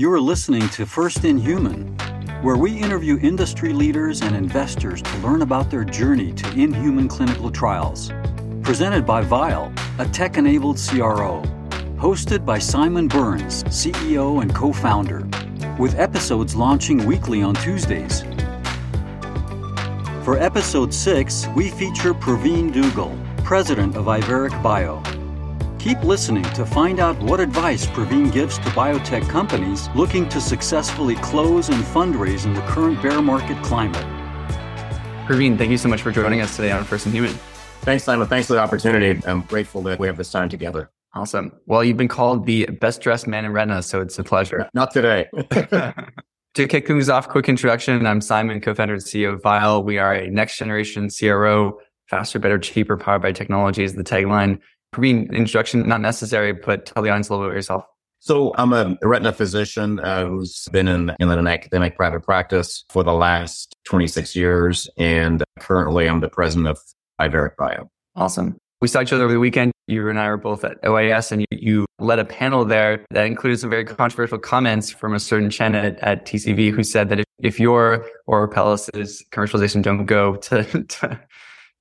You are listening to First in Human, where we interview industry leaders and investors to learn about their journey to inhuman clinical trials. Presented by Vial, a tech enabled CRO. Hosted by Simon Burns, CEO and co founder, with episodes launching weekly on Tuesdays. For episode 6, we feature Pravin Dugel, president of Iveric Bio. Keep listening to find out what advice Pravin gives to biotech companies looking to successfully close and fundraise in the current bear market climate. Pravin, thank you so much for joining us today on First in Human. Thanks, Simon. Thanks for the opportunity. I'm grateful that we have this time together. Awesome. Well, you've been called the best dressed man in retina, so it's a pleasure. Not today. to kick things off, quick introduction. I'm Simon, co-founder and CEO of Vial. We are a next generation CRO, faster, better, cheaper, powered by technology is the tagline. Pravin, introduction not necessary, but tell the audience a little bit about yourself. So I'm a retina physician uh, who's been in, in an academic private practice for the last 26 years. And currently I'm the president of Iveric Bio. Awesome. We saw each other over the weekend. You and I were both at OIS and you, you led a panel there that included some very controversial comments from a certain Chen at, at TCV who said that if, if your or Apellis's commercialization don't go to, to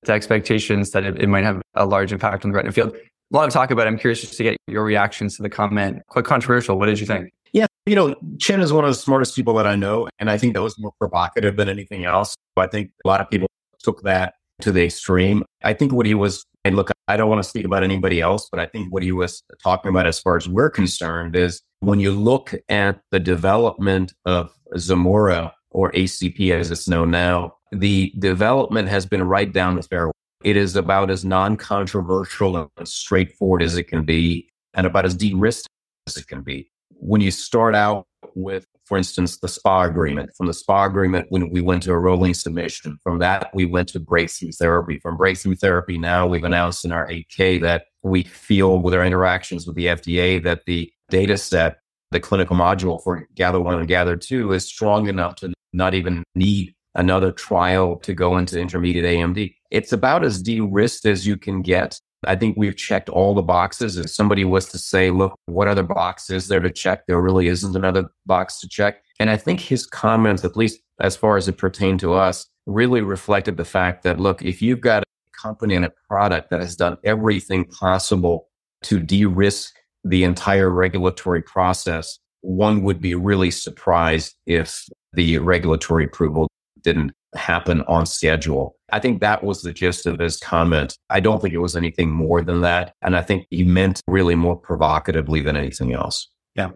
to expectations that it, it, might have a large impact on the retina field. A lot of talk about it. I'm curious just to get your reactions to the comment. Quite controversial. What did you think? Yeah, you know, Chen is one of the smartest people that I know. And I think that was more provocative than anything else. I think a lot of people took that to the extreme. I think what he was, and look, I don't want to speak about anybody else, but I think what he was talking about as far as we're concerned is when you look at the development of Zimura or ACP as it's known now, the development has been right down the fairway. It is about as non-controversial and straightforward as it can be and about as de-risked as it can be. When you start out with, for instance, the SPA agreement, from the SPA agreement, when we went to a rolling submission, from that, we went to breakthrough therapy. From breakthrough therapy, now we've announced in our 8K that we feel with our interactions with the FDA that the data set, the clinical module for Gather 1 and Gather 2 is strong enough to not even need another trial to go into intermediate AMD. It's about as de-risked as you can get. I think we've checked all the boxes. If somebody was to say, look, what other box is there to check? There really isn't another box to check. And I think his comments, at least as far as it pertained to us, really reflected the fact that, look, if you've got a company and a product that has done everything possible to de-risk the entire regulatory process, one would be really surprised if the regulatory approval didn't happen on schedule. I think that was the gist of his comment. I don't think it was anything more than that. And I think he meant really more provocatively than anything else. Yeah.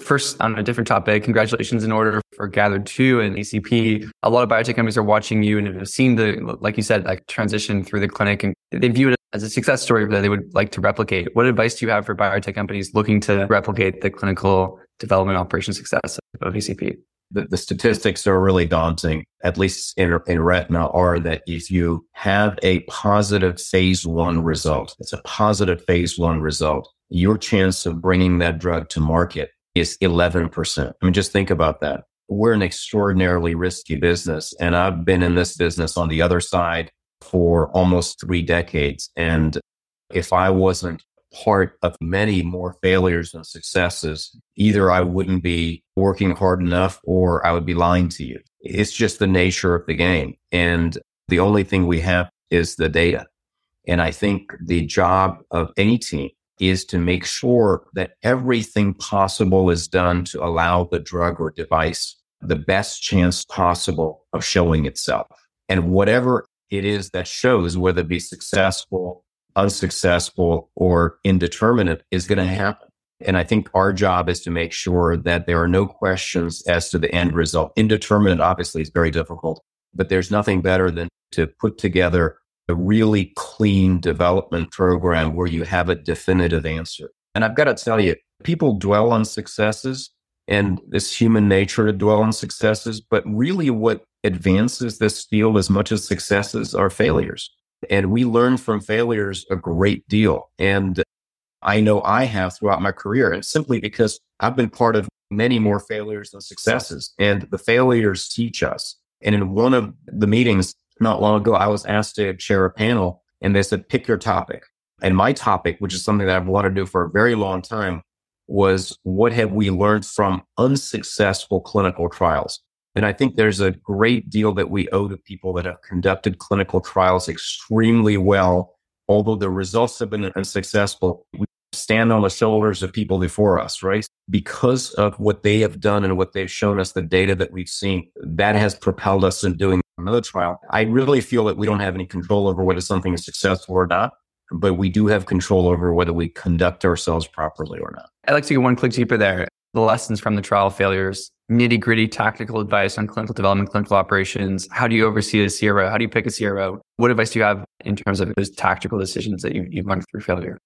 First, on a different topic, congratulations in order for Gather 2 and ACP. A lot of biotech companies are watching you and have seen the, like you said, like transition through the clinic and they view it as a success story that they would like to replicate. What advice do you have for biotech companies looking to replicate the clinical development operation success of ACP? the, the statistics are really daunting, at least in, in retina, are that if you have a positive phase one result, it's a positive phase one result, your chance of bringing that drug to market is 11%. I mean, just think about that. We're an extraordinarily risky business. And I've been in this business on the other side for almost three decades. And if I wasn't part of many more failures and successes. Either I wouldn't be working hard enough or I would be lying to you. It's just the nature of the game. And the only thing we have is the data. And I think the job of any team is to make sure that everything possible is done to allow the drug or device the best chance possible of showing itself. And whatever it is that shows, whether it be successful unsuccessful or indeterminate is going to happen. And I think our job is to make sure that there are no questions as to the end result. Indeterminate obviously is very difficult, but there's nothing better than to put together a really clean development program where you have a definitive answer. And I've got to tell you, people dwell on successes and this human nature to dwell on successes, but really what advances this field as much as successes are failures. And we learn from failures a great deal. And I know I have throughout my career, and simply because I've been part of many more failures than successes. And the failures teach us. And in one of the meetings not long ago, I was asked to chair a panel and they said, pick your topic. And my topic, which is something that I've wanted to do for a very long time, was what have we learned from unsuccessful clinical trials? And I think there's a great deal that we owe to people that have conducted clinical trials extremely well. Although the results have been unsuccessful, we stand on the shoulders of people before us, right? Because of what they have done and what they've shown us, the data that we've seen, that has propelled us in doing another trial. I really feel that we don't have any control over whether something is successful or not, but we do have control over whether we conduct ourselves properly or not. I'd like to go one click deeper there. The lessons from the trial failures, nitty gritty tactical advice on clinical development, clinical operations. How do you oversee a CRO? How do you pick a CRO? What advice do you have in terms of those tactical decisions that you, you've learned through failure?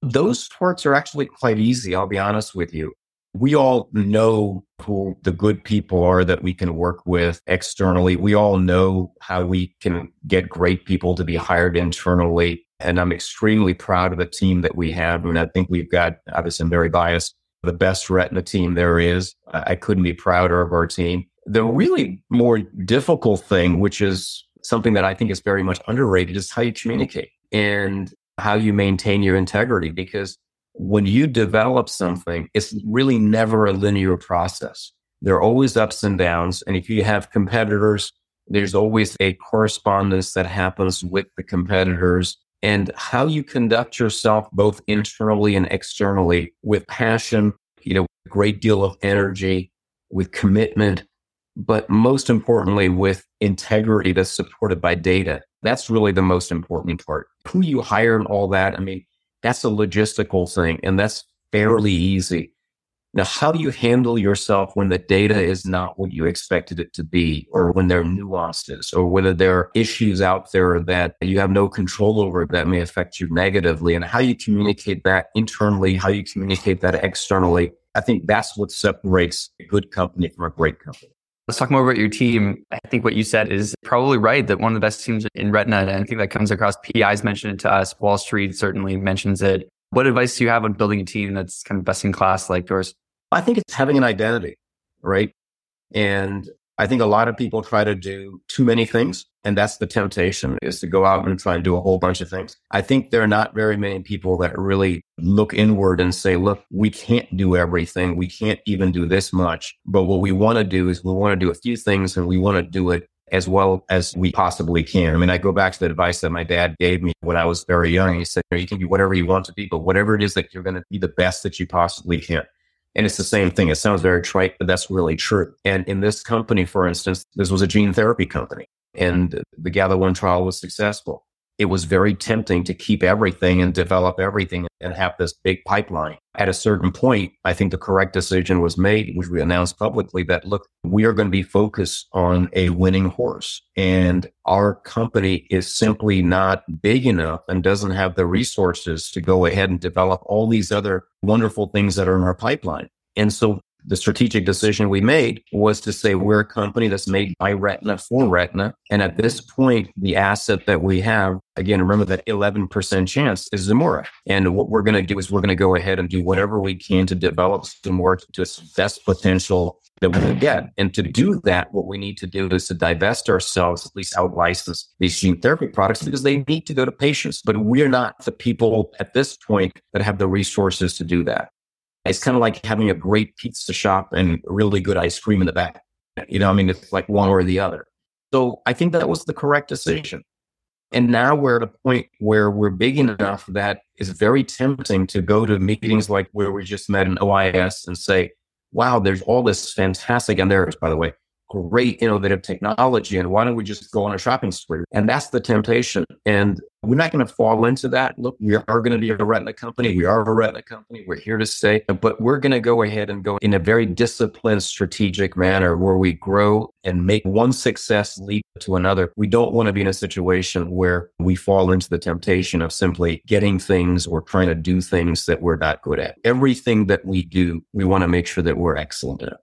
Those parts are actually quite easy. I'll be honest with you. We all know who the good people are that we can work with externally. We all know how we can get great people to be hired internally. And I'm extremely proud of the team that we have. And I think we've got, obviously, I'm very biased, the best retina team there is. I couldn't be prouder of our team. The really more difficult thing, which is something that I think is very much underrated, is how you communicate and how you maintain your integrity. Because when you develop something, it's really never a linear process. There are always ups and downs. And if you have competitors, there's always a correspondence that happens with the competitors and how you conduct yourself both internally and externally with passion, you know, a great deal of energy, with commitment, but most importantly, with integrity that's supported by data. That's really the most important part. Who you hire and all that. I mean, that's a logistical thing and that's fairly easy. Now, how do you handle yourself when the data is not what you expected it to be, or when there are nuances, or whether there are issues out there that you have no control over that may affect you negatively, and how you communicate that internally, how you communicate that externally? I think that's what separates a good company from a great company. Let's talk more about your team. I think what you said is probably right that one of the best teams in retina, and I think that comes across. PI's mentioned it to us. Wall Street certainly mentions it. What advice do you have on building a team that's kind of best in class like yours? I think it's having an identity, right? And I think a lot of people try to do too many things. And that's the temptation is to go out and try and do a whole bunch of things. I think there are not very many people that really look inward and say, look, we can't do everything. We can't even do this much. But what we want to do is we want to do a few things and we want to do it as well as we possibly can. I mean, I go back to the advice that my dad gave me when I was very young. He said, you can be whatever you want to be, but whatever it is that you're going to be the best that you possibly can. And it's the same thing. It sounds very trite, but that's really true. And in this company, for instance, this was a gene therapy company and the GATHER1 trial was successful. It was very tempting to keep everything and develop everything and have this big pipeline. At a certain point, I think the correct decision was made, which we announced publicly that look, we are going to be focused on a winning horse and our company is simply not big enough and doesn't have the resources to go ahead and develop all these other wonderful things that are in our pipeline. And so the strategic decision we made was to say we're a company that's made by Retina for Retina. And at this point, the asset that we have, again, remember that 11% chance is Zimura. And what we're going to do is we're going to go ahead and do whatever we can to develop Zimura to its best potential that we can get. And to do that, what we need to do is to divest ourselves, at least out license these gene therapy products because they need to go to patients. But we're not the people at this point that have the resources to do that. It's kind of like having a great pizza shop and really good ice cream in the back. You know, I mean, it's like one or the other. So I think that was the correct decision. And now we're at a point where we're big enough that it's very tempting to go to meetings like where we just met in OIS and say, wow, there's all this fantastic, and there is, by the way, great innovative technology and why don't we just go on a shopping spree? And that's the temptation and we're not going to fall into that. Look we are going to be a retina company. We are a retina company. We're here to stay but we're going to go ahead and go in a very disciplined strategic manner where we grow and make one success lead to another. We don't want to be in a situation where we fall into the temptation of simply getting things or trying to do things that we're not good at. Everything that we do we want to make sure that we're excellent at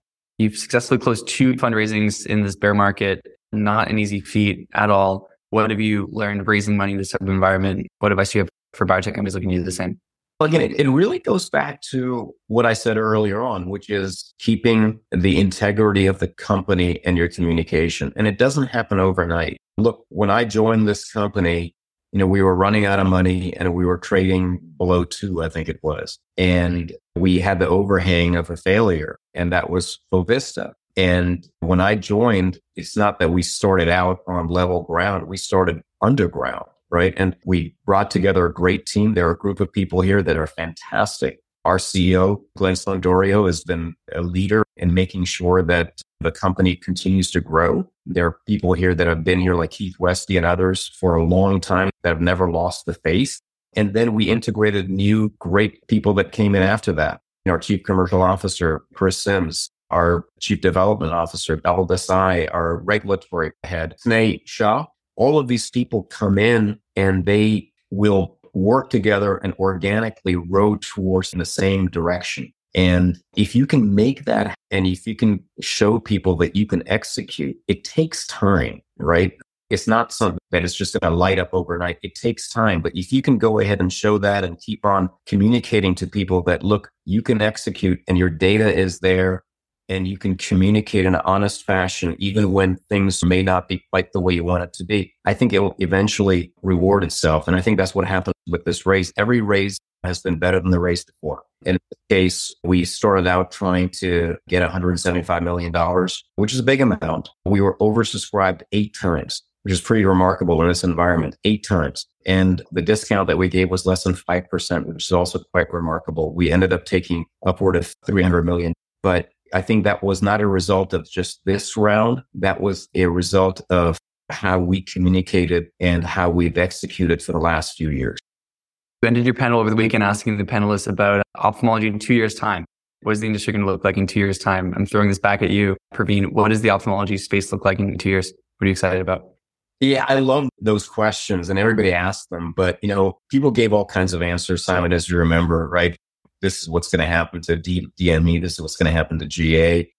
You've successfully closed two fundraisings in this bear market. Not an easy feat at all. What have you learned raising money in this type of environment? What advice do you have for biotech companies looking to do the same? Well, again, it, it really goes back to what I said earlier on, which is keeping the integrity of the company and your communication. And it doesn't happen overnight. Look, when I joined this company, you know, we were running out of money and we were trading below two, I think it was. And we had the overhang of a failure, and that was Fovista. And when I joined, it's not that we started out on level ground, we started underground, right? And we brought together a great team. There are a group of people here that are fantastic. Our CEO, Glenn Sblendorio, has been a leader in making sure that the company continues to grow. There are people here that have been here, like Keith Westby and others, for a long time that have never lost the faith. And then we integrated new great people that came in after that. Our chief commercial officer, Chris Sims, our chief development officer, Dhaval Desai, our regulatory head, Sneh Shah. All of these people come in and they will work together and organically row towards in the same direction. And if you can make that and if you can show people that you can execute, it takes time, right? It's not something that is just going to light up overnight. It takes time. But if you can go ahead and show that and keep on communicating to people that, look, you can execute and your data is there and you can communicate in an honest fashion, even when things may not be quite the way you want it to be, I think it will eventually reward itself. And I think that's what happened with this raise. Every raise has been better than the raise before. In this case, we started out trying to get $175 million, which is a big amount. We were oversubscribed eight times, which is pretty remarkable in this environment, eight times. And the discount that we gave was less than 5%, which is also quite remarkable. We ended up taking upward of 300 million. But I think that was not a result of just this round. That was a result of how we communicated and how we've executed for the last few years. You ended your panel over the weekend asking the panelists about ophthalmology in two years' time. What is the industry going to look like in two years' time? I'm throwing this back at you, Pravin. What does the ophthalmology space look like in two years? What are you excited about? Yeah, I love those questions and everybody asked them, but you know, people gave all kinds of answers, Simon, as you remember, right? this is what's going to happen to D- DME. This is what's going to happen to GA.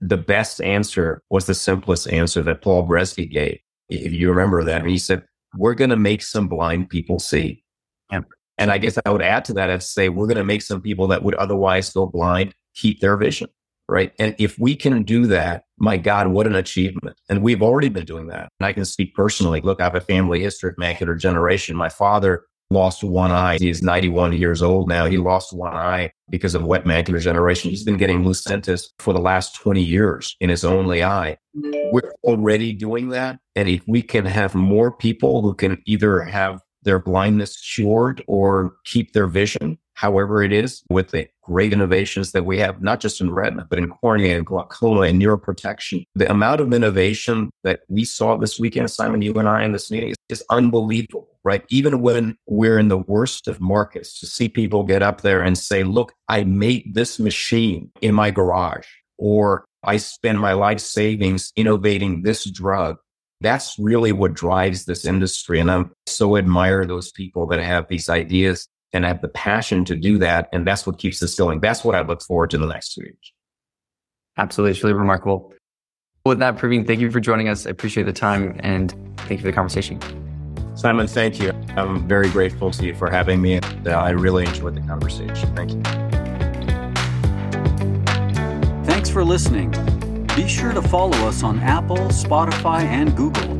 The best answer was the simplest answer that Paul Bresky gave. If you remember that, he said, we're going to make some blind people see. And, and I guess I would add to that and say, we're going to make some people that would otherwise go blind keep their vision. Right. And if we can do that, my God, what an achievement. And we've already been doing that. And I can speak personally. Look, I have a family history of macular degeneration. My father lost one eye. He's 91 years old now. He lost one eye because of wet macular degeneration. He's been getting Lucentis for the last 20 years in his only eye. We're already doing that. And if we can have more people who can either have their blindness cured or keep their vision, however it is, with the great innovations that we have, not just in retina, but in cornea and glaucoma and neuroprotection. The amount of innovation that we saw this weekend, Simon, you and I in this meeting is unbelievable, right? Even when we're in the worst of markets to see people get up there and say, look, I made this machine in my garage or I spend my life savings innovating this drug. That's really what drives this industry. And I so admire those people that have these ideas and I have the passion to do that. And that's what keeps us going. That's what I look forward to in the next two years. Absolutely. It's really remarkable. With that, Pravin, thank you for joining us. I appreciate the time and thank you for the conversation. Simon, thank you. I'm very grateful to you for having me. And, uh, I really enjoyed the conversation. Thank you. Thanks for listening. Be sure to follow us on Apple, Spotify, and Google